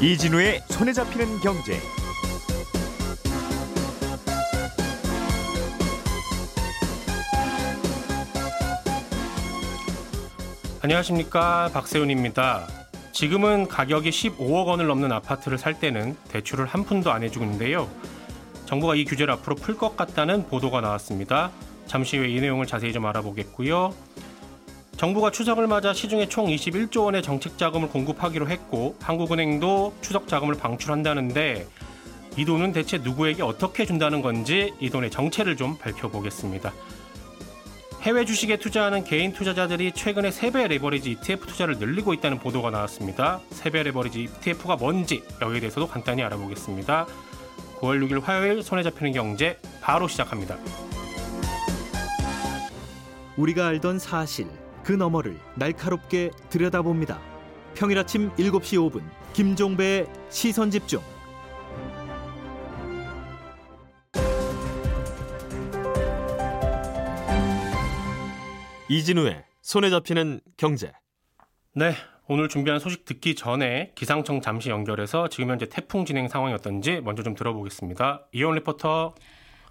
이진우의 손에 잡히는 경제. 안녕하십니까 박세훈입니다. 지금은 가격이 15억 원을 넘는 아파트를 살 때는 대출을 한 푼도 안 해주고 있는데요. 정부가 이 규제를 앞으로 풀 것 같다는 보도가 나왔습니다. 잠시 후에 이 내용을 자세히 좀 알아보겠고요. 정부가 추석을 맞아 시중에 총 21조 원의 정책 자금을 공급하기로 했고 한국은행도 추석 자금을 방출한다는데 이 돈은 대체 누구에게 어떻게 준다는 건지 이 돈의 정체를 좀 밝혀보겠습니다. 해외 주식에 투자하는 개인 투자자들이 최근에 세배 레버리지 ETF 투자를 늘리고 있다는 보도가 나왔습니다. 세배 레버리지 ETF가 뭔지 여기에 대해서도 간단히 알아보겠습니다. 9월 6일 화요일 손에 잡히는 경제 바로 시작합니다. 우리가 알던 사실 그 너머를 날카롭게 들여다봅니다. 평일 아침 7시 5분 김종배의 시선 집중. 이진우의 손에 잡히는 경제. 네, 오늘 준비한 소식 듣기 전에 기상청 잠시 연결해서 지금 현재 태풍 진행 상황이 어떤지 먼저 좀 들어보겠습니다. 이온 리포터.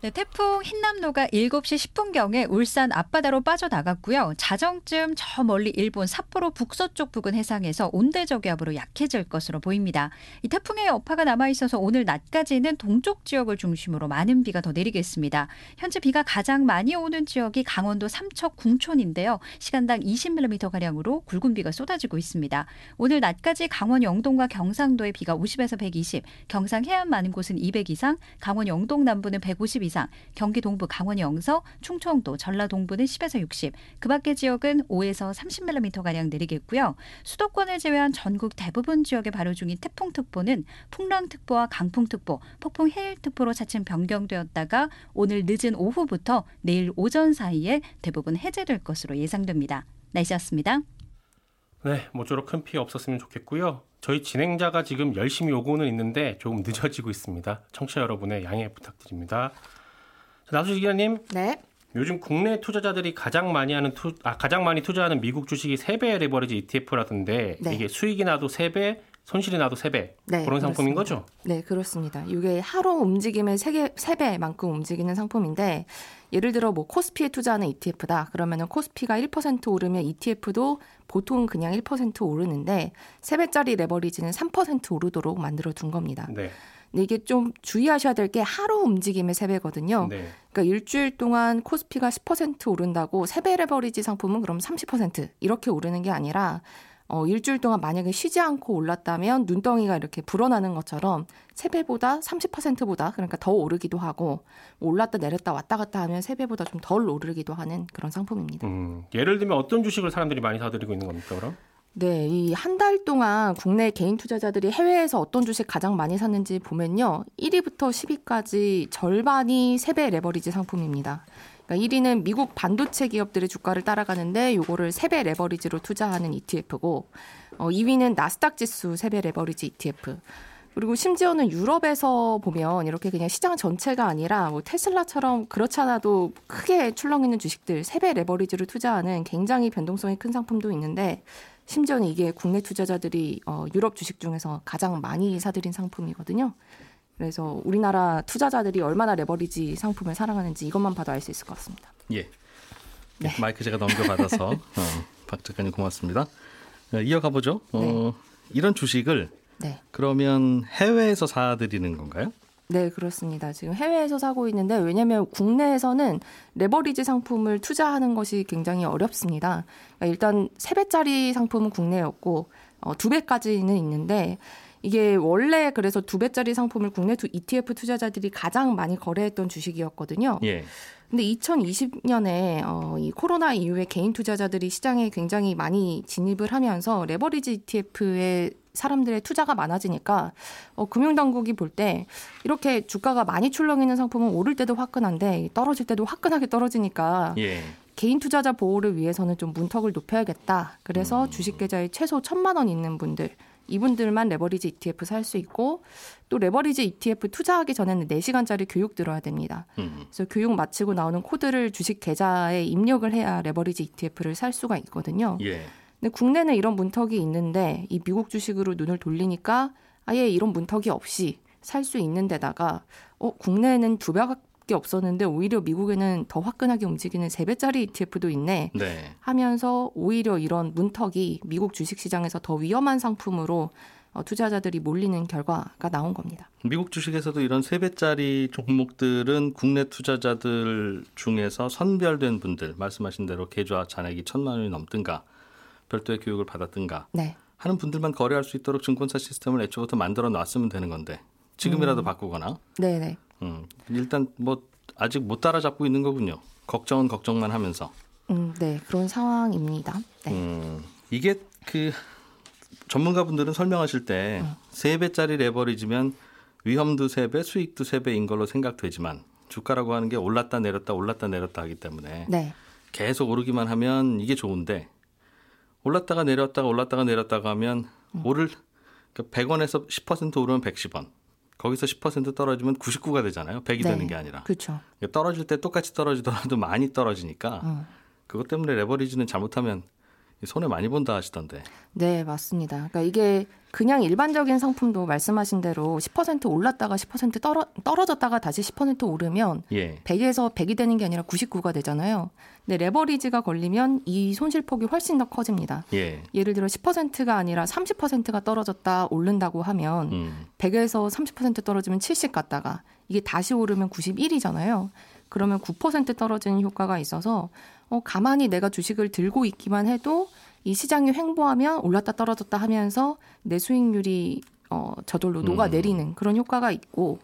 네, 태풍 흰남노가 7시 10분경에 울산 앞바다로 빠져나갔고요. 자정쯤 저 멀리 일본 삿포로 북서쪽 부근 해상에서 온대저기압으로 약해질 것으로 보입니다. 이 태풍의 여파가 남아 있어서 오늘 낮까지는 동쪽 지역을 중심으로 많은 비가 더 내리겠습니다. 현재 비가 가장 많이 오는 지역이 강원도 삼척 궁촌인데요. 시간당 20mm 가량으로 굵은 비가 쏟아지고 있습니다. 오늘 낮까지 강원 영동과 경상도에 비가 50에서 120, 경상 해안 많은 곳은 200 이상, 강원 영동 남부는 150 이상 경기 동부 강원 영서, 충청도, 전라 동부는 10에서 60, 그 밖의 지역은 5에서 30mm 가량 내리겠고요. 수도권을 제외한 전국 대부분 지역에 발효 중인 태풍특보는 풍랑특보와 강풍특보, 폭풍해일특보로 차츰 변경되었다가 오늘 늦은 오후부터 내일 오전 사이에 대부분 해제될 것으로 예상됩니다. 날씨였습니다. 네, 모쪼록 큰 피해 없었으면 좋겠고요. 저희 진행자가 지금 열심히 오고는 있는데 조금 늦어지고 있습니다. 청취자 여러분의 양해 부탁드립니다. 나수지 기자님. 네. 요즘 국내 투자자들이 가장 많이 하는 투, 아, 가장 많이 투자하는 미국 주식이 3배 레버리지 ETF라던데 네. 이게 수익이 나도 3배, 손실이 나도 3배 네, 그런 그렇습니다. 상품인 거죠? 네, 그렇습니다. 이게 하루 움직임의 3개, 3배만큼 움직이는 상품인데 예를 들어 뭐 코스피에 투자하는 ETF다. 그러면은 코스피가 1% 오르면 ETF도 보통 그냥 1% 오르는데 3배짜리 레버리지는 3% 오르도록 만들어 둔 겁니다. 네. 이게 좀 주의하셔야 될 게 하루 움직임의 세배거든요. 네. 그러니까 일주일 동안 코스피가 10% 오른다고 세배 레버리지 상품은 그럼 30% 이렇게 오르는 게 아니라 어, 일주일 동안 만약에 쉬지 않고 올랐다면 눈덩이가 이렇게 불어나는 것처럼 세배보다 30%보다 그러니까 더 오르기도 하고 올랐다 내렸다 왔다 갔다 하면 세배보다 좀 덜 오르기도 하는 그런 상품입니다. 음, 예를 들면 어떤 주식을 사람들이 많이 사들이고 있는 겁니까 그럼? 네, 이 한 달 동안 국내 개인 투자자들이 해외에서 어떤 주식 가장 많이 샀는지 보면요. 1위부터 10위까지 절반이 세배 레버리지 상품입니다. 그러니까 1위는 미국 반도체 기업들의 주가를 따라가는데 요거를 세배 레버리지로 투자하는 ETF고 어 2위는 나스닥 지수 세배 레버리지 ETF. 그리고 심지어는 유럽에서 보면 이렇게 그냥 시장 전체가 아니라 뭐 테슬라처럼 그렇지 않아도 크게 출렁이는 주식들 세배 레버리지를 투자하는 굉장히 변동성이 큰 상품도 있는데 심지어는 이게 국내 투자자들이 어, 유럽 주식 중에서 가장 많이 사들인 상품이거든요. 그래서 우리나라 투자자들이 얼마나 레버리지 상품을 사랑하는지 이것만 봐도 알 수 있을 것 같습니다. 예. 네. 마이크 제가 넘겨받아서 어, 박 작가님 고맙습니다. 어, 이어가 보죠. 어, 네. 이런 주식을 네. 그러면 해외에서 사들이는 건가요? 네, 그렇습니다. 지금 해외에서 사고 있는데 왜냐하면 국내에서는 레버리지 상품을 투자하는 것이 굉장히 어렵습니다. 그러니까 일단 세배짜리 상품은 국내에 없고 어, 2배까지는 있는데 이게 원래 그래서 두 배짜리 상품을 국내 투 ETF 투자자들이 가장 많이 거래했던 주식이었거든요. 예. 근데 2020년에 어, 이 코로나 이후에 개인 투자자들이 시장에 굉장히 많이 진입을 하면서 레버리지 ETF에 사람들의 투자가 많아지니까 어, 금융당국이 볼 때 이렇게 주가가 많이 출렁이는 상품은 오를 때도 화끈한데 떨어질 때도 화끈하게 떨어지니까 예. 개인 투자자 보호를 위해서는 좀 문턱을 높여야겠다. 그래서 음. 주식 계좌에 최소 천만 원 있는 분들 이분들만 레버리지 ETF 살 수 있고 또 레버리지 ETF 투자하기 전에는 4시간짜리 교육 들어야 됩니다. 음. 그래서 교육 마치고 나오는 코드를 주식 계좌에 입력을 해야 레버리지 ETF를 살 수가 있거든요. 예. 근데 국내는 이런 문턱이 있는데 이 미국 주식으로 눈을 돌리니까 아예 이런 문턱이 없이 살 수 있는 데다가 어, 국내에는 두 배 밖에 없었는데 오히려 미국에는 더 화끈하게 움직이는 세 배짜리 ETF도 있네. 네. 하면서 오히려 이런 문턱이 미국 주식 시장에서 더 위험한 상품으로 어, 투자자들이 몰리는 결과가 나온 겁니다. 미국 주식에서도 이런 세 배짜리 종목들은 국내 투자자들 중에서 선별된 분들 말씀하신 대로 계좌 잔액이 천만 원이 넘든가 별도의 교육을 받았든가 네. 하는 분들만 거래할 수 있도록 증권사 시스템을 애초부터 만들어 놨으면 되는 건데 지금이라도 음. 바꾸거나. 네네. 음, 일단 뭐 아직 못 따라잡고 있는 거군요. 걱정은 걱정만 하면서. 음, 네 그런 상황입니다. 네. 음, 이게 그 전문가분들은 설명하실 때 세 배짜리 레버리지면 위험도 세 배, 수익도 세 배인 걸로 생각되지만 주가라고 하는 게 올랐다 내렸다 올랐다 내렸다 하기 때문에 네. 계속 오르기만 하면 이게 좋은데 올랐다가 내렸다가 올랐다가 내렸다가 하면 음. 오를 그러니까 100원에서 10% 오르면 110원. 거기서 10% 떨어지면 99가 되잖아요. 100이 네. 되는 게 아니라. 그렇죠. 떨어질 때 똑같이 떨어지더라도 많이 떨어지니까 음. 그것 때문에 레버리지는 잘못하면 손해 많이 본다 하시던데. 네, 맞습니다. 그러니까 이게 그냥 일반적인 상품도 말씀하신 대로 10% 올랐다가 10% 떨어, 떨어졌다가 다시 10% 오르면 예. 100에서 100이 되는 게 아니라 99가 되잖아요. 근데 레버리지가 걸리면 이 손실폭이 훨씬 더 커집니다. 예. 예를 들어 10%가 아니라 30%가 떨어졌다 오른다고 하면 음. 100에서 30% 떨어지면 70 갔다가 이게 다시 오르면 91이잖아요. 그러면 9% 떨어지는 효과가 있어서 어, 가만히 내가 주식을 들고 있기만 해도 이 시장이 횡보하면 올랐다 떨어졌다 하면서 내 수익률이 어, 저절로 녹아내리는 음. 그런 효과가 있고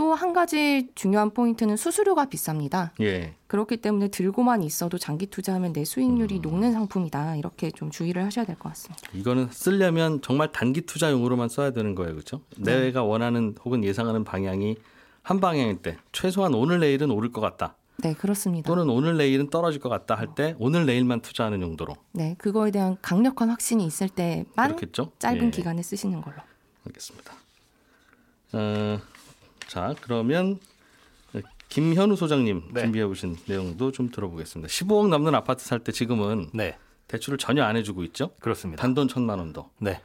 또 한 가지 중요한 포인트는 수수료가 비쌉니다. 예. 그렇기 때문에 들고만 있어도 장기 투자하면 내 수익률이 음. 녹는 상품이다. 이렇게 좀 주의를 하셔야 될 것 같습니다. 이거는 쓰려면 정말 단기 투자용으로만 써야 되는 거예요. 그렇죠? 네. 내가 원하는 혹은 예상하는 방향이 한 방향일 때 최소한 오늘 내일은 오를 것 같다. 네, 그렇습니다. 또는 오늘 내일은 떨어질 것 같다 할 때 오늘 내일만 투자하는 용도로. 네, 그거에 대한 강력한 확신이 있을 때만 그렇겠죠? 짧은 예. 기간에 쓰시는 걸로. 알겠습니다. 어, 자, 그러면 김현우 소장님 네. 준비해 오신 내용도 좀 들어보겠습니다. 15억 넘는 아파트 살 때 지금은 네. 대출을 전혀 안 해주고 있죠? 그렇습니다. 단돈 천만 원도. 네.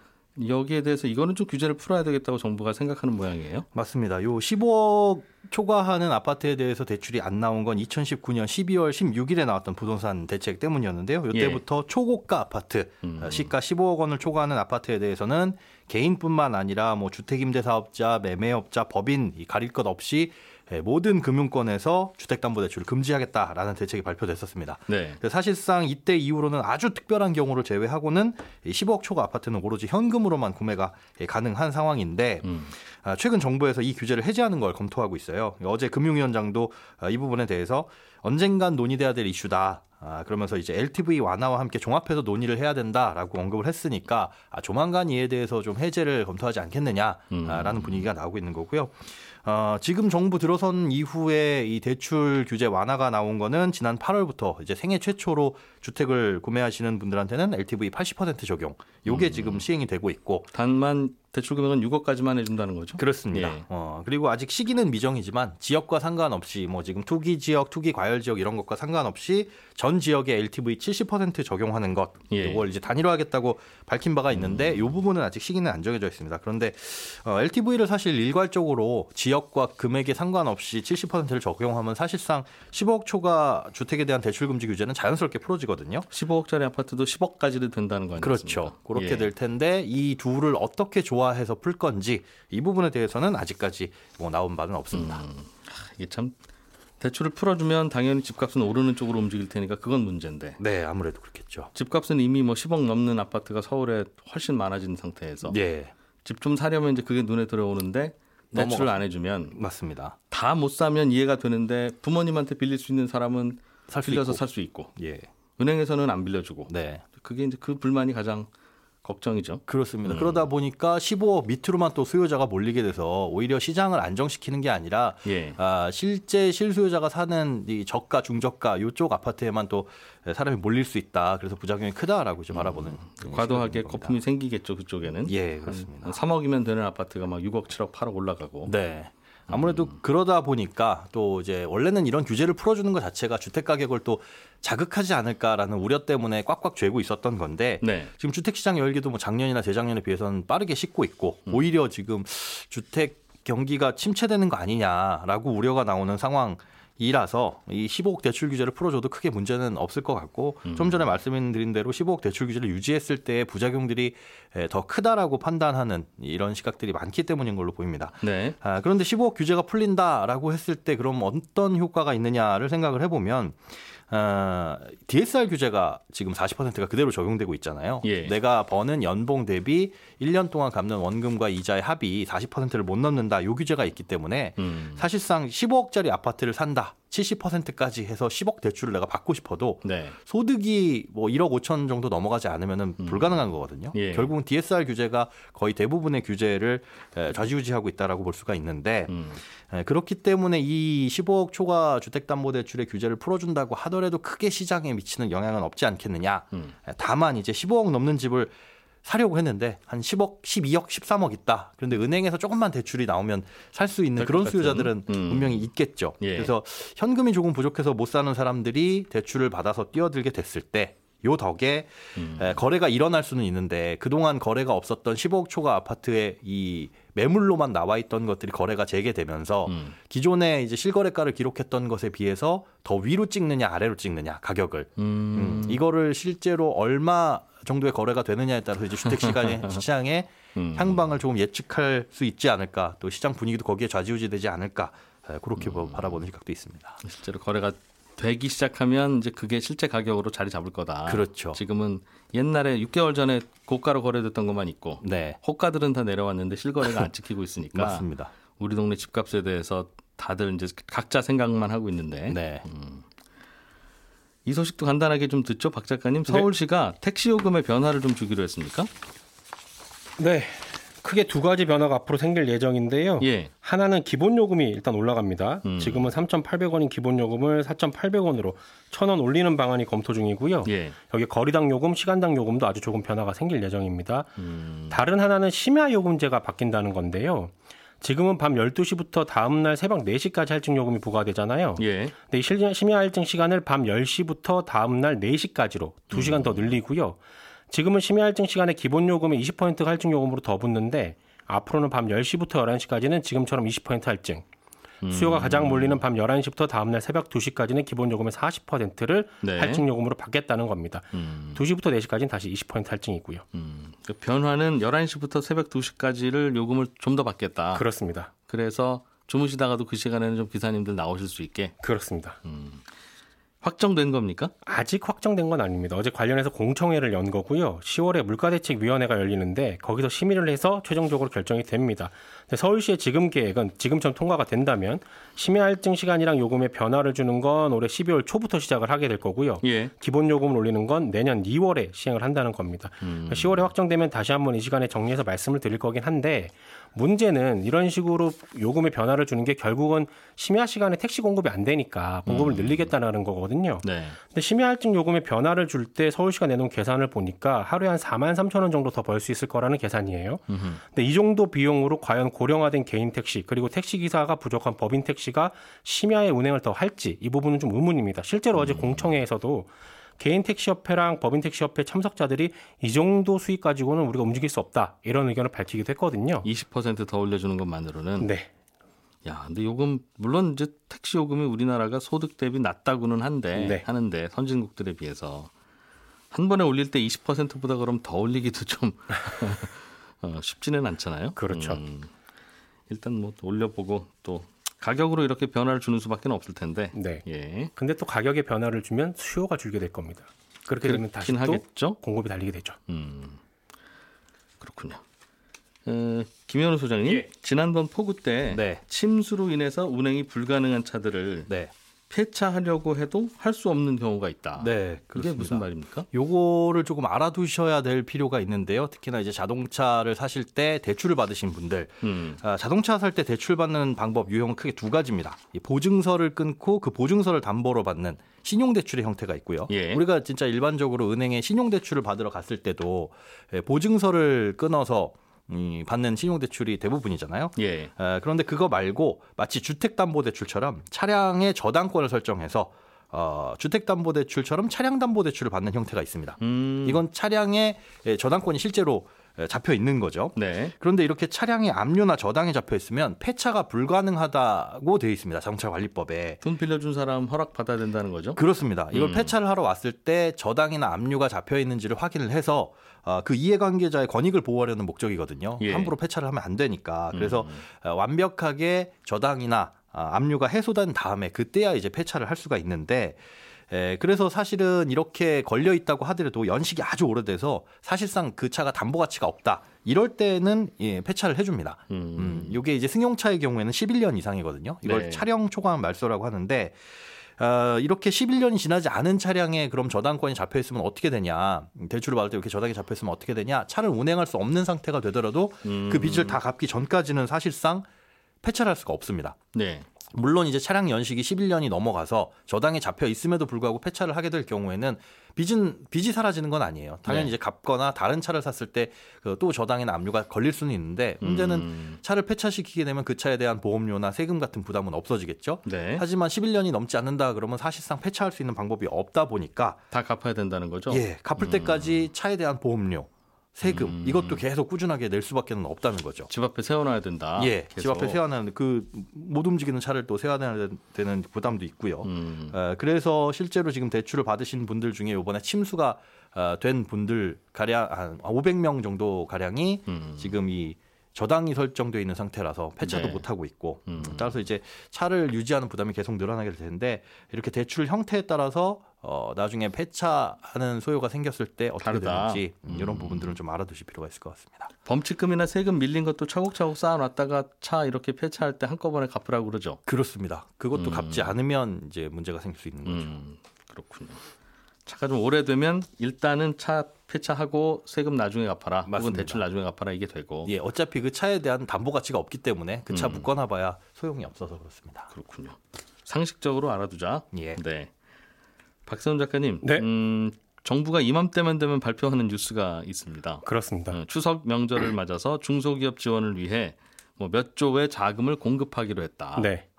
여기에 대해서 이거는 좀 규제를 풀어야 되겠다고 정부가 생각하는 모양이에요. 맞습니다. 요 15억 초과하는 아파트에 대해서 대출이 안 나온 건 2019년 12월 16일에 나왔던 부동산 대책 때문이었는데요. 이때부터 예. 초고가 아파트 음. 시가 15억 원을 초과하는 아파트에 대해서는 개인뿐만 아니라 뭐 주택임대사업자, 매매업자, 법인 가릴 것 없이 예, 모든 금융권에서 주택담보대출을 금지하겠다라는 대책이 발표됐었습니다. 네. 사실상 이때 이후로는 아주 특별한 경우를 제외하고는 10억 초과 아파트는 오로지 현금으로만 구매가 예, 가능한 상황인데 음. 아, 최근 정부에서 이 규제를 해제하는 걸 검토하고 있어요. 어제 금융위원장도 아, 이 부분에 대해서 언젠간 논의돼야 될 이슈다. 아, 그러면서 이제 LTV 완화와 함께 종합해서 논의를 해야 된다라고 언급을 했으니까 아, 조만간 이에 대해서 좀 해제를 검토하지 않겠느냐라는 음. 분위기가 나오고 있는 거고요. 어, 지금 정부 들어선 이후에 이 대출 규제 완화가 나온 거는 지난 8월부터 이제 생애 최초로 주택을 구매하시는 분들한테는 LTV 80% 적용. 요게 음. 지금 시행이 되고 있고 단만 대출 금액은 6억까지만 해준다는 거죠. 그렇습니다. 예. 어, 그리고 아직 시기는 미정이지만 지역과 상관없이 뭐 지금 투기 지역, 투기 과열 지역 이런 것과 상관없이 전 지역에 LTV 70% 적용하는 것 예. 이걸 이제 단일화하겠다고 밝힌 바가 있는데 음. 이 부분은 아직 시기는 안 정해져 있습니다. 그런데 어, LTV를 사실 일괄적으로 지역과 금액에 상관없이 70%를 적용하면 사실상 10억 초과 주택에 대한 대출 금지 규제는 자연스럽게 풀어지거든요. 15억짜리 아파트도 10억까지도 된다는 거 아니겠습니까? 그렇죠. 그렇게 예. 될 텐데 이 둘을 어떻게 좋아 조화해서 풀 건지 이 부분에 대해서는 아직까지 뭐 나온 바는 없습니다. 음, 이게 참 대출을 풀어주면 당연히 집값은 오르는 쪽으로 움직일 테니까 그건 문제인데. 네, 아무래도 그렇겠죠. 집값은 이미 뭐 10억 넘는 아파트가 서울에 훨씬 많아진 상태에서. 네. 집좀 사려면 이제 그게 눈에 들어오는데 대출을 안 해주면 맞습니다. 다 못 사면 이해가 되는데 부모님한테 빌릴 수 있는 사람은 살 빌려서 살 수 있고, 예. 은행에서는 안 빌려주고, 네. 그게 이제 그 불만이 가장 걱정이죠. 그렇습니다. 음. 그러다 보니까 15억 밑으로만 또 수요자가 몰리게 돼서 오히려 시장을 안정시키는 게 아니라 예. 아, 실제 실수요자가 사는 이 저가 중저가 요쪽 아파트에만 또 사람이 몰릴 수 있다. 그래서 부작용이 크다라고 이제 바라보는 음. 과도하게 거품이 생기겠죠 그쪽에는. 예, 그렇습니다. 한 3억이면 되는 아파트가 막 6억, 7억, 8억 올라가고. 네. 아무래도 그러다 보니까 또 이제 원래는 이런 규제를 풀어주는 것 자체가 주택 가격을 또 자극하지 않을까라는 우려 때문에 꽉꽉 죄고 있었던 건데 네. 지금 주택 시장 열기도 뭐 작년이나 재작년에 비해서는 빠르게 식고 있고 오히려 지금 주택 경기가 침체되는 거 아니냐라고 우려가 나오는 상황. 이라서 이 15억 대출 규제를 풀어줘도 크게 문제는 없을 것 같고 좀 전에 말씀드린 대로 15억 대출 규제를 유지했을 때 부작용들이 더 크다라고 판단하는 이런 시각들이 많기 때문인 걸로 보입니다. 네. 아, 그런데 15억 규제가 풀린다라고 했을 때 그럼 어떤 효과가 있느냐를 생각을 해보면 어, DSR 규제가 지금 40%가 그대로 적용되고 있잖아요. 예. 내가 버는 연봉 대비 1년 동안 갚는 원금과 이자의 합이 40%를 못 넘는다. 요 규제가 있기 때문에 음. 사실상 15억짜리 아파트를 산다. 70%까지 해서 10억 대출을 내가 받고 싶어도 네. 소득이 뭐 1억 5천 정도 넘어가지 않으면은 불가능한 거거든요. 예. 결국은 DSR 규제가 거의 대부분의 규제를 에, 좌지우지하고 있다라고 볼 수가 있는데 음. 에, 그렇기 때문에 이 15억 초과 주택담보대출의 규제를 풀어준다고 하더라도 크게 시장에 미치는 영향은 없지 않겠느냐. 음. 에, 다만 이제 15억 넘는 집을 사려고 했는데 한 10억, 12억, 13억 있다. 그런데 은행에서 조금만 대출이 나오면 살 수 있는 그런. 수요자들은 음. 분명히 있겠죠. 예. 그래서 현금이 조금 부족해서 못 사는 사람들이 대출을 받아서 뛰어들게 됐을 때요 덕에 음. 에, 거래가 일어날 수는 있는데 그동안 거래가 없었던 15억 초과 아파트에 이 매물로만 나와 있던 것들이 거래가 재개되면서 음. 기존에 이제 실거래가를 기록했던 것에 비해서 더 위로 찍느냐 아래로 찍느냐 가격을 음. 음, 이거를 실제로 얼마 정도의 거래가 되느냐에 따라서 이제 주택 시간의 시장의 음. 향방을 조금 예측할 수 있지 않을까 또 시장 분위기도 거기에 좌지우지되지 않을까 에, 그렇게 뭐 바라보는 시각도 있습니다. 실제로 거래가 되기 시작하면 이제 그게 실제 가격으로 자리 잡을 거다. 그렇죠. 지금은 옛날에 6개월 전에 고가로 거래됐던 것만 있고 네, 호가들은 다 내려왔는데 실거래가 안 찍히고 있으니까 맞습니다. 우리 동네 집값에 대해서 다들 이제 각자 생각만 하고 있는데 네. 이 소식도 간단하게 좀 듣죠, 박 작가님. 서울시가 택시 요금의 변화를 좀 주기로 했습니까? 네. 크게 두 가지 변화가 앞으로 생길 예정인데요. 예. 하나는 기본 요금이 일단 올라갑니다. 음. 지금은 3,800원인 기본 요금을 4,800원으로 1,000원 올리는 방안이 검토 중이고요. 예. 여기 거리당 요금, 시간당 요금도 아주 조금 변화가 생길 예정입니다. 음. 다른 하나는 심야 요금제가 바뀐다는 건데요. 지금은 밤 12시부터 다음 날 새벽 4시까지 할증 요금이 부과되잖아요. 예. 근데 이 실- 심야 할증 시간을 밤 10시부터 다음 날 4시까지로 2시간 더 늘리고요. 지금은 심야 할증 시간에 기본 요금의 20% 할증 요금으로 더 붙는데 앞으로는 밤 10시부터 11시까지는 지금처럼 20% 할증. 수요가 가장 몰리는 밤 11시부터 다음 날 새벽 2시까지는 기본 요금의 40%를 네. 할증 요금으로 받겠다는 겁니다. 음. 2시부터 4시까지는 다시 20% 할증이고요. 음. 그 변화는 11시부터 새벽 2시까지를 요금을 좀 더 받겠다. 그렇습니다. 그래서 주무시다가도 그 시간에는 좀 기사님들 나오실 수 있게 그렇습니다. 확정된 겁니까? 아직 확정된 건 아닙니다. 어제 관련해서 공청회를 연 거고요. 10월에 물가대책위원회가 열리는데 거기서 심의를 해서 최종적으로 결정이 됩니다. 서울시의 지금 계획은 지금처럼 통과가 된다면 심야 할증 시간이랑 요금의 변화를 주는 건 올해 12월 초부터 시작을 하게 될 거고요. 예. 기본 요금을 올리는 건 내년 2월에 시행을 한다는 겁니다. 음. 10월에 확정되면 다시 한번 이 시간에 정리해서 말씀을 드릴 거긴 한데 문제는 이런 식으로 요금의 변화를 주는 게 결국은 심야 시간에 택시 공급이 안 되니까 공급을 음. 늘리겠다는 거거든요. 네. 근데 심야 할증 요금의 변화를 줄 때 서울시가 내놓은 계산을 보니까 하루에 한 4만 3천 원 정도 더 벌 수 있을 거라는 계산이에요. 음흠. 근데 이 정도 비용으로 과연 고령화된 개인 택시 그리고 택시 기사가 부족한 법인 택시가 심야에 운행을 더 할지 이 부분은 좀 의문입니다. 실제로 어제 공청회에서도 개인 택시 협회랑 법인 택시 협회 참석자들이 이 정도 수익 가지고는 우리가 움직일 수 없다 이런 의견을 밝히기도 했거든요. 20%더 올려주는 것만으로는 네, 야, 근데 요금 물론 이제 택시 요금이 우리나라가 소득 대비 낮다고는 한데 네. 하는데 선진국들에 비해서 한 번에 올릴 때 20%보다 그럼 더 올리기도 좀 어, 쉽지는 않잖아요. 그렇죠. 음, 일단 뭐 올려보고 또 가격으로 이렇게 변화를 주는 수밖에 없을 텐데. 네. 예. 근데 또 가격의 변화를 주면 수요가 줄게 될 겁니다. 그렇게 되면 다시 또 하겠죠. 공급이 달리게 되죠. 음, 그렇군요. 어, 김현우 소장님, 예. 지난번 폭우 때 네. 침수로 인해서 운행이 불가능한 차들을 네. 폐차하려고 해도 할 수 없는 경우가 있다. 네, 그게. 무슨 말입니까? 요거를 조금 알아두셔야 될 필요가 있는데요. 특히나 이제 자동차를 사실 때 대출을 받으신 분들, 음, 아, 자동차 살 때 대출 받는 방법 유형은 크게 두 가지입니다. 이 보증서를 끊고 그 보증서를 담보로 받는 신용대출의 형태가 있고요. 예. 우리가 진짜 일반적으로 은행에 신용대출을 받으러 갔을 때도 예, 보증서를 끊어서 이 받는 신용대출이 대부분이잖아요. 예. 에, 그런데 그거 말고 마치 주택담보대출처럼 차량의 저당권을 설정해서 어, 주택담보대출처럼 차량담보대출을 받는 형태가 있습니다. 음. 이건 차량의 예, 저당권이 실제로 예, 잡혀 있는 거죠. 네. 그런데 이렇게 차량의 압류나 저당이 잡혀 있으면 폐차가 불가능하다고 되어 있습니다. 자동차 관리법에. 돈 빌려준 사람 허락 받아야 된다는 거죠? 그렇습니다. 이걸 음. 폐차를 하러 왔을 때 저당이나 압류가 잡혀 있는지를 확인을 해서 어, 그 이해관계자의 권익을 보호하려는 목적이거든요. 예. 함부로 폐차를 하면 안 되니까. 그래서 음. 어, 완벽하게 저당이나 아, 압류가 해소된 다음에 그때야 이제 폐차를 할 수가 있는데 에, 그래서 사실은 이렇게 걸려 있다고 하더라도 연식이 아주 오래돼서 사실상 그 차가 담보 가치가 없다. 이럴 때는 예, 폐차를 해줍니다. 음. 음, 이게 이제 승용차의 경우에는 11년 이상이거든요. 이걸 네. 차량 초과한 말소라고 하는데 어, 이렇게 11년이 지나지 않은 차량에 그럼 저당권이 잡혀 있으면 어떻게 되냐? 대출을 받을 때 이렇게 저당이 잡혀 있으면 어떻게 되냐? 차를 운행할 수 없는 상태가 되더라도 음. 그 빚을 다 갚기 전까지는 사실상 폐차를 할 수가 없습니다. 네. 물론 이제 차량 연식이 11년이 넘어가서 저당이 잡혀 있음에도 불구하고 폐차를 하게 될 경우에는 빚은 빚이 사라지는 건 아니에요. 당연히 네. 이제 갚거나 다른 차를 샀을 때 또 저당이나 압류가 걸릴 수는 있는데 문제는 음. 차를 폐차시키게 되면 그 차에 대한 보험료나 세금 같은 부담은 없어지겠죠. 네. 하지만 11년이 넘지 않는다 그러면 사실상 폐차할 수 있는 방법이 없다 보니까 다 갚아야 된다는 거죠? 예 갚을 때까지 차에 대한 보험료, 세금 음. 이것도 계속 꾸준하게 낼 수밖에 는 없다는 거죠. 집 앞에 세워놔야 된다. 예, 집 계속. 앞에 세워놓는 그 못 움직이는 차를 또 세워야 되는 부담도 있고요. 음. 어, 그래서 실제로 지금 대출을 받으신 분들 중에 이번에 침수가 어, 된 분들 가량 한 500명 정도 가량이 음. 지금 이 저당이 설정되어 있는 상태라서 폐차도 네. 못 하고 있고 음. 따라서 이제 차를 유지하는 부담이 계속 늘어나게 될 텐데 이렇게 대출 형태에 따라서 어, 나중에 폐차하는 소요가 생겼을 때 어떻게 다르다. 되는지 음, 이런 음. 부분들은 좀 알아두실 필요가 있을 것 같습니다. 범칙금이나 세금 밀린 것도 차곡차곡 쌓아놨다가 차 이렇게 폐차할 때 한꺼번에 갚으라고 그러죠. 그렇습니다. 그것도 음. 갚지 않으면 이제 문제가 생길 수 있는 거죠. 음, 그렇군요. 차가 좀 오래되면 일단은 차 폐차하고 세금 나중에 갚아라. 혹은 맞습니다. 대출 나중에 갚아라 이게 되고. 예, 어차피 그 차에 대한 담보 가치가 없기 때문에 그차 음. 묶어놔봐야 소용이 없어서 그렇습니다. 그렇군요. 상식적으로 알아두자. 예. 네. 박세훈 작가님. 네. 음, 정부가 이맘때만 되면 발표하는 뉴스가 있습니다. 그렇습니다. 어, 추석 명절을 맞아서 중소기업 지원을 위해 뭐 몇 조의 자금을 공급하기로 했다. 네.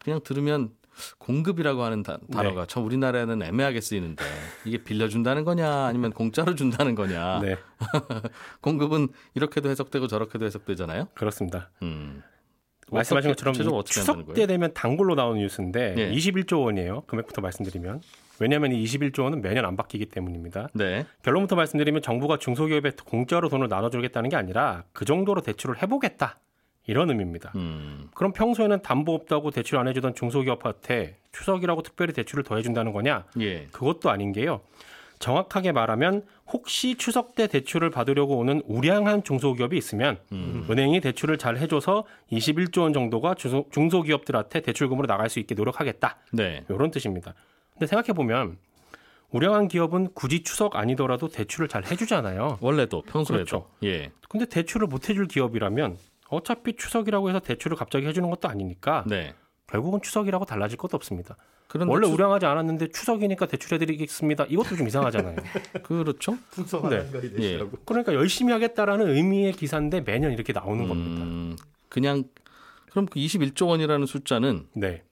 그냥 들으면 공급이라고 하는 다- 단어가 참 우리나라에는 애매하게 쓰이는데 이게 빌려준다는 거냐 아니면 공짜로 준다는 거냐 네. 공급은 이렇게도 해석되고 저렇게도 해석되잖아요. 것입니다. 음. 말씀하신 어떻게, 것처럼 추석? 때 되면 단골로 나오는 뉴스인데 네. 21조 원이에요. 금액부터 말씀드리면. 왜냐하면 이 21조 원은 매년 안 바뀌기 때문입니다. 네. 결론부터 말씀드리면 정부가 중소기업에 공짜로 돈을 나눠주겠다는 게 아니라 그 정도로 대출을 해보겠다 이런 의미입니다. 음. 그럼 평소에는 담보 없다고 대출 안 해주던 중소기업한테 추석이라고 특별히 대출을 더 해준다는 거냐? 예. 그것도 아닌 게요. 정확하게 말하면 혹시 추석 때 대출을 받으려고 오는 우량한 중소기업이 있으면 음. 은행이 대출을 잘 해줘서 21조 원 정도가 중소, 중소 기업들한테 대출금으로 나갈 수 있게 노력하겠다. 네. 이런 뜻입니다. 근데 생각해 보면 우량한 기업은 굳이 추석 아니더라도 대출을 잘 해주잖아요. 원래도 평소에도 그렇죠. 예. 근데 대출을 못 해줄 기업이라면 어차피 추석이라고 해서 대출을 갑자기 해주는 것도 아니니까 네. 결국은 추석이라고 달라질 것도 없습니다. 그런데 원래 추- 우량하지 않았는데 추석이니까 대출해드리겠습니다. 이것도 좀 이상하잖아요. 그렇죠. 네. 예. 그러니까 열심히 하겠다라는 의미의 기사인데 매년 이렇게 나오는 겁니다. 음, 그냥 그럼 그 21조 원이라는 숫자는 네.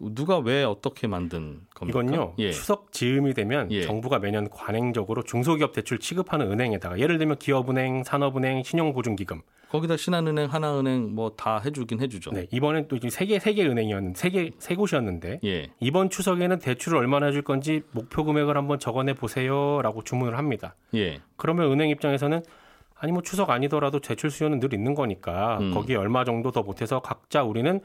누가 왜 어떻게 만든 겁니까? 이건요. 예. 추석 즈음이 되면 예. 정부가 매년 관행적으로 중소기업 대출 취급하는 은행에다가 예를 들면 기업은행, 산업은행, 신용보증기금. 거기다 신한은행, 하나은행 뭐 다 해주긴 해주죠. 네. 이번엔 또 세개 세 개 은행이었는데 세개 세 곳이었는데 예. 이번 추석에는 대출을 얼마나 해줄 건지 목표 금액을 한번 적어내 보세요라고 주문을 합니다. 예. 그러면 은행 입장에서는 아니 뭐 추석 아니더라도 대출 수요는 늘 있는 거니까 음. 거기에 얼마 정도 더 못해서 각자 우리는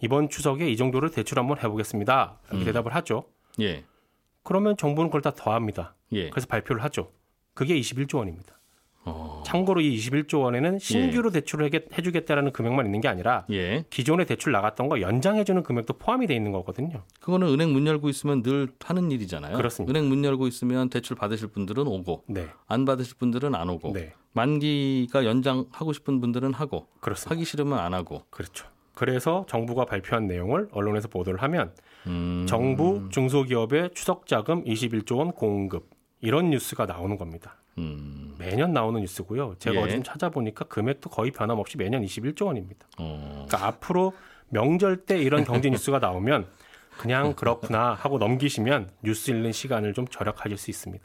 이번 추석에 이 정도를 대출 한번 해보겠습니다. 이렇게 음. 대답을 하죠. 예. 그러면 정부는 그걸 다 더합니다. 예. 그래서 발표를 하죠. 그게 21조 원입니다. 어. 참고로 이 21조 원에는 신규로 대출을 해게- 해주겠다라는 금액만 있는 게 아니라 예. 기존에 대출 나갔던 거 연장해주는 금액도 포함이 돼 있는 거거든요. 그거는 은행 문 열고 있으면 늘 하는 일이잖아요. 그렇습니다. 은행 문 열고 있으면 대출 받으실 분들은 오고 네, 안 받으실 분들은 안 오고 네, 만기가 연장하고 싶은 분들은 하고 그렇습니다. 하기 싫으면 안 하고. 그렇죠. 그래서 정부가 발표한 내용을 언론에서 보도를 하면 음. 정부 중소기업의 추석 자금 21조 원 공급 이런 뉴스가 나오는 겁니다. 음. 매년 나오는 뉴스고요. 제가 예. 어제 좀 찾아보니까 금액도 거의 변함없이 매년 21조 원입니다. 어. 그러니까 앞으로 명절 때 이런 경제 뉴스가 나오면 그냥 그렇구나 하고 넘기시면 뉴스 읽는 시간을 좀 절약하실 수 있습니다.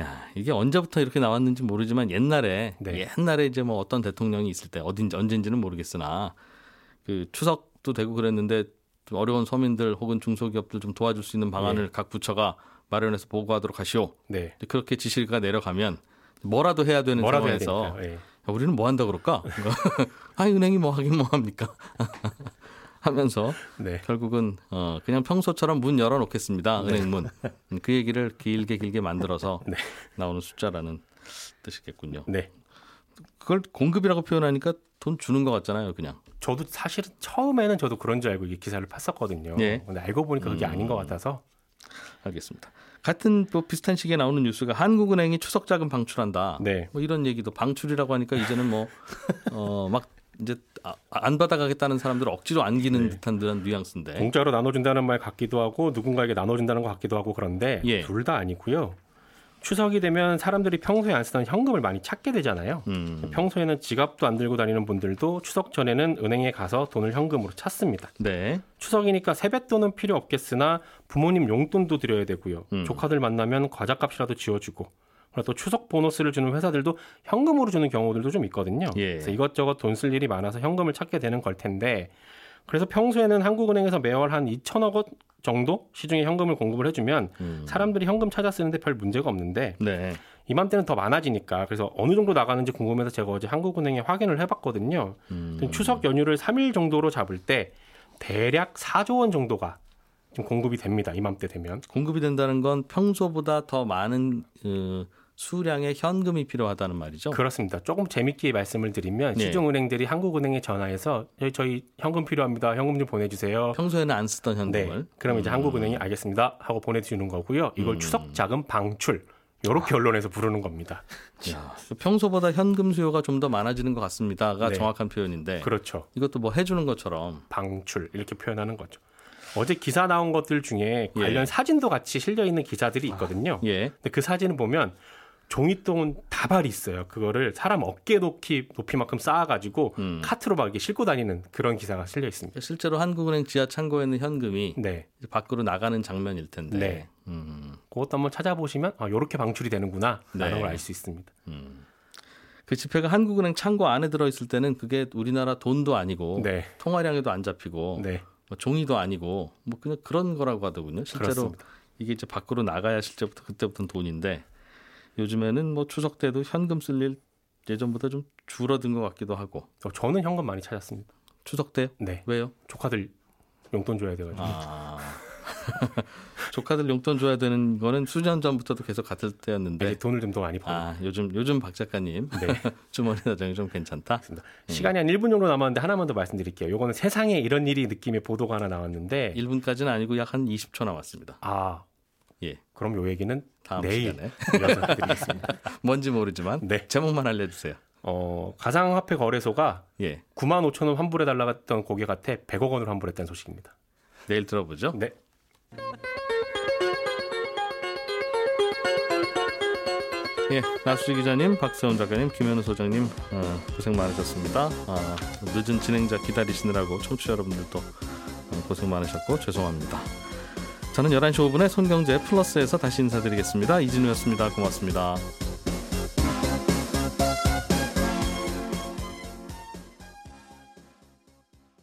야, 이게 언제부터 이렇게 나왔는지 모르지만 옛날에 네. 옛날에 이제 뭐 어떤 대통령이 있을 때 어딘지 언젠지는 모르겠으나 그 추석도 되고 그랬는데 좀 어려운 서민들 혹은 중소기업들 좀 도와줄 수 있는 방안을 각 부처가 마련해서 보고하도록 하시오. 네. 그렇게 지시가 내려가면 뭐라도 해야 되는 뭐라도 해야 상황에서 되니까. 예. 야, 우리는 뭐 한다 그럴까? 아, 은행이 뭐 하긴 뭐 합니까? 하면서 네. 결국은 어 그냥 평소처럼 문 열어 놓겠습니다. 은행 문. 음, 그 얘기를 길게 길게 만들어서 네. 나오는 숫자라는 뜻이겠군요. 네. 그걸 공급이라고 표현하니까 돈 주는 것 같잖아요, 그냥. 저도 사실은 처음에는 저도 그런 줄 알고 이 기사를 팠었거든요. 예. 근데 알고 보니까 그게 음. 아닌 것 같아서 알겠습니다. 같은 또 비슷한 시기에 나오는 뉴스가 한국은행이 추석 자금 방출한다. 네. 뭐 이런 얘기도 방출이라고 하니까 이제는 뭐 어 막 이제 아, 안 받아가겠다는 사람들을 억지로 안기는 네. 듯한 그런 뉘앙스인데. 공짜로 나눠준다는 말 같기도 하고 누군가에게 나눠준다는 것 같기도 하고 그런데 예. 둘다 아니고요. 추석이 되면 사람들이 평소에 안 쓰던 현금을 많이 찾게 되잖아요. 음. 평소에는 지갑도 안 들고 다니는 분들도 추석 전에는 은행에 가서 돈을 현금으로 찾습니다. 네. 추석이니까 세뱃돈은 필요 없겠으나 부모님 용돈도 드려야 되고요. 음. 조카들 만나면 과자값이라도 지어주고 그리고 또 추석 보너스를 주는 회사들도 현금으로 주는 경우들도 좀 있거든요. 예. 그래서 이것저것 돈 쓸 일이 많아서 현금을 찾게 되는 걸 텐데 그래서 평소에는 한국은행에서 매월 한 2천억 원 정도 시중에 현금을 공급을 해주면 음. 사람들이 현금 찾아 쓰는데 별 문제가 없는데 네. 이맘때는 더 많아지니까 그래서 어느 정도 나가는지 궁금해서 제가 어제 한국은행에 확인을 해봤거든요. 음. 추석 연휴를 3일 정도로 잡을 때 대략 4조 원 정도가 지금 공급이 됩니다. 이맘때 되면. 공급이 된다는 건 평소보다 더 많은 어, 수량의 현금이 필요하다는 말이죠. 그렇습니다. 조금 재밌게 말씀을 드리면 예. 시중은행들이 한국은행에 전화해서 저희, 저희 현금 필요합니다. 현금 좀 보내주세요. 평소에는 안 쓰던 네. 현금을. 그럼 이제 음. 한국은행이 알겠습니다 하고 보내주는 거고요. 이걸 음. 추석 자금 방출 이렇게 언론에서 부르는 겁니다. 야, 평소보다 현금 수요가 좀 더 많아지는 것 같습니다가 네. 정확한 표현인데 그렇죠. 이것도 뭐 해주는 것처럼 방출 이렇게 표현하는 거죠. 어제 기사 나온 것들 중에 관련 예. 사진도 같이 실려 있는 기사들이 있거든요. 예. 근데 그 사진을 보면 종이돈 다발이 있어요. 그거를 사람 어깨 높이 높이만큼 쌓아가지고 음. 카트로 막 이렇게 싣고 다니는 그런 기사가 실려 있습니다. 실제로 한국은행 지하 창고에 있는 현금이 네, 밖으로 나가는 장면일 텐데. 네. 음, 그것도 한번 찾아보시면 아, 이렇게 방출이 되는구나 라는 네. 걸알 수 있습니다. 음. 그 지폐가 한국은행 창고 안에 들어 있을 때는 그게 우리나라 돈도 아니고 네, 통화량에도 안 잡히고 네, 뭐 종이도 아니고 뭐 그냥 그런 거라고 하더군요. 실제로 그렇습니다. 이게 이제 밖으로 나가야 실제부터 그때부터는 돈인데 요즘에는 뭐 추석 때도 현금 쓸 일 예전보다 좀 줄어든 것 같기도 하고 어, 저는 현금 많이 찾았습니다. 추석 때 네, 왜요? 조카들 용돈 줘야 돼가지고. 아 조카들 용돈 줘야 되는 거는 수년 전부터도 계속 같을 때였는데 네, 돈을 좀 더 많이 버는. 아 요즘 요즘 박 작가님 네. 주머니 사정이 좀 괜찮다. 맞습니다. 시간이 한 1분 정도 남았는데 하나만 더 말씀드릴게요. 요거는 세상에 이런 일이 느낌의 보도가 하나 나왔는데 1분까지는 아니고 약 한 20초 남았습니다. 아, 예. 그럼 요 얘기는 다음 내일 시간에 이어서 드리겠습니다. 뭔지 모르지만 네. 제목만 알려주세요. 어, 가상화폐 거래소가 예, 9만 5천 원 환불해 달라고 했던 고객한테 100억 원을 환불했다는 소식입니다. 내일 들어보죠. 네. 예, 나수지 기자님, 박세훈 작가님, 김현우 소장님 어, 고생 많으셨습니다. 아, 늦은 진행자 기다리시느라고 청취자 여러분들도 어, 고생 많으셨고 죄송합니다. 저는 11시 5분에 손경제 플러스에서 다시 인사드리겠습니다. 이진우였습니다. 고맙습니다.